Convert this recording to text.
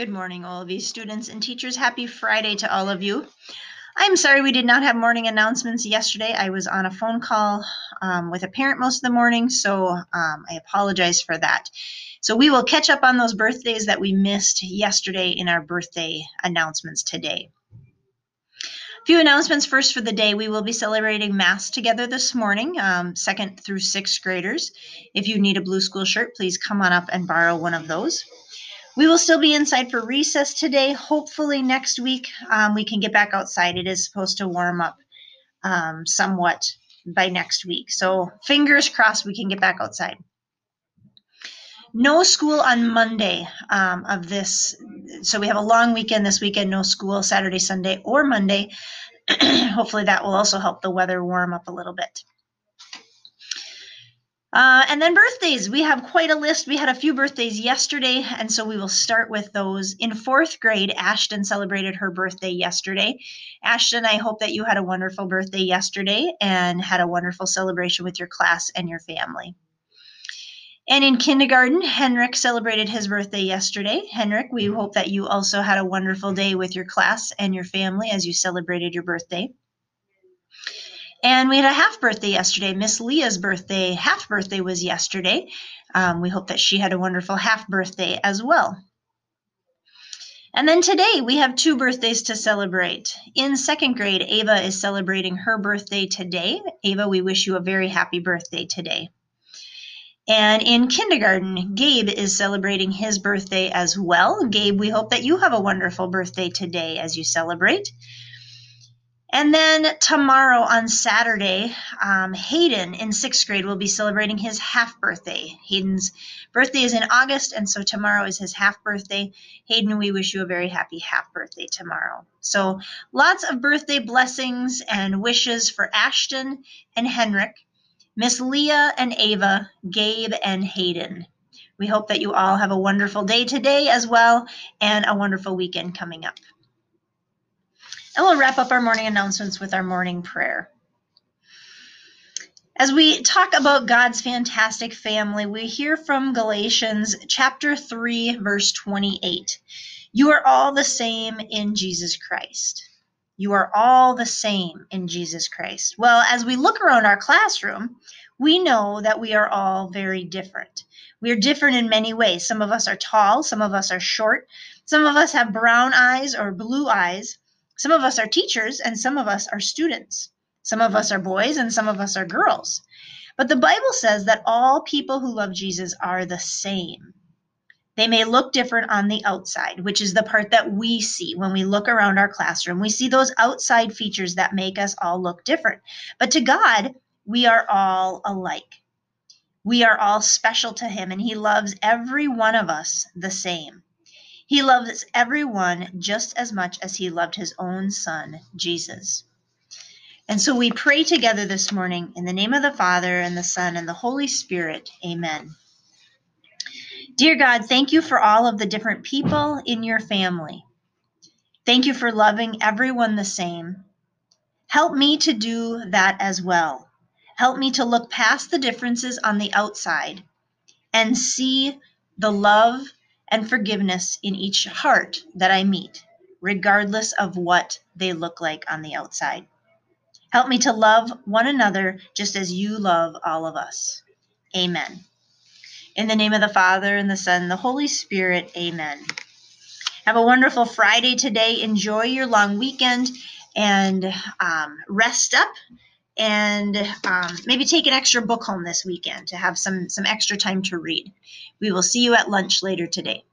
Good morning, all of you students and teachers. Happy Friday to all of you. I'm sorry we did not have morning announcements yesterday. I was on a phone call um, with a parent most of the morning, so um, I apologize for that. So we will catch up on those birthdays that we missed yesterday in our birthday announcements today. A few announcements first for the day. We will be celebrating Mass together this morning, um, second through sixth graders. If you need a blue school shirt, please come on up and borrow one of those. We will still be inside for recess today. Hopefully, next week um, we can get back outside. It is supposed to warm up um, somewhat by next week. So, fingers crossed we can get back outside. No school on Monday um, of this. So, we have a long weekend this weekend, no school Saturday, Sunday, or Monday. Hopefully, that will also help the weather warm up a little bit. Uh, and then birthdays. We have quite a list. We had a few birthdays yesterday, and so we will start with those. In fourth grade, Ashton celebrated her birthday yesterday. Ashton, I hope that you had a wonderful birthday yesterday and had a wonderful celebration with your class and your family. And in kindergarten, Henrik celebrated his birthday yesterday. Henrik, we hope that you also had a wonderful day with your class and your family as you celebrated your birthday. And we had a half birthday yesterday. Miss Leah's birthday, half birthday was yesterday. Um, we hope that she had a wonderful half birthday as well. And then today we have two birthdays to celebrate. In second grade, Ava is celebrating her birthday today. Ava, we wish you a very happy birthday today. And in kindergarten, Gabe is celebrating his birthday as well. Gabe, we hope that you have a wonderful birthday today as you celebrate. And then tomorrow on Saturday, um, Hayden in sixth grade will be celebrating his half birthday. Hayden's birthday is in August, and so tomorrow is his half birthday. Hayden, we wish you a very happy half birthday tomorrow. So lots of birthday blessings and wishes for Ashton and Henrik, Miss Leah and Ava, Gabe and Hayden. We hope that you all have a wonderful day today as well and a wonderful weekend coming up. And we'll wrap up our morning announcements with our morning prayer. As we talk about God's fantastic family, we hear from Galatians chapter 3, verse 28. You are all the same in Jesus Christ. You are all the same in Jesus Christ. Well, as we look around our classroom, we know that we are all very different. We are different in many ways. Some of us are tall, some of us are short, some of us have brown eyes or blue eyes, some of us are teachers and some of us are students. Some of us are boys and some of us are girls. But the Bible says that all people who love Jesus are the same. They may look different on the outside, which is the part that we see when we look around our classroom. We see those outside features that make us all look different. But to God, we are all alike. We are all special to Him, and He loves every one of us the same. He loves everyone just as much as he loved his own son, Jesus. And so we pray together this morning in the name of the Father, and the Son, and the Holy Spirit. Amen. Dear God, thank you for all of the different people in your family. Thank you for loving everyone the same. Help me to do that as well. Help me to look past the differences on the outside and see the love and forgiveness in each heart that I meet, regardless of what they look like on the outside. Help me to love one another just as you love all of us. Amen. In the name of the Father, and the Son, and the Holy Spirit, amen. Have a wonderful Friday today. Enjoy your long weekend and um, rest up and um, maybe take an extra book home this weekend to have some some extra time to read. We will see you at lunch later today.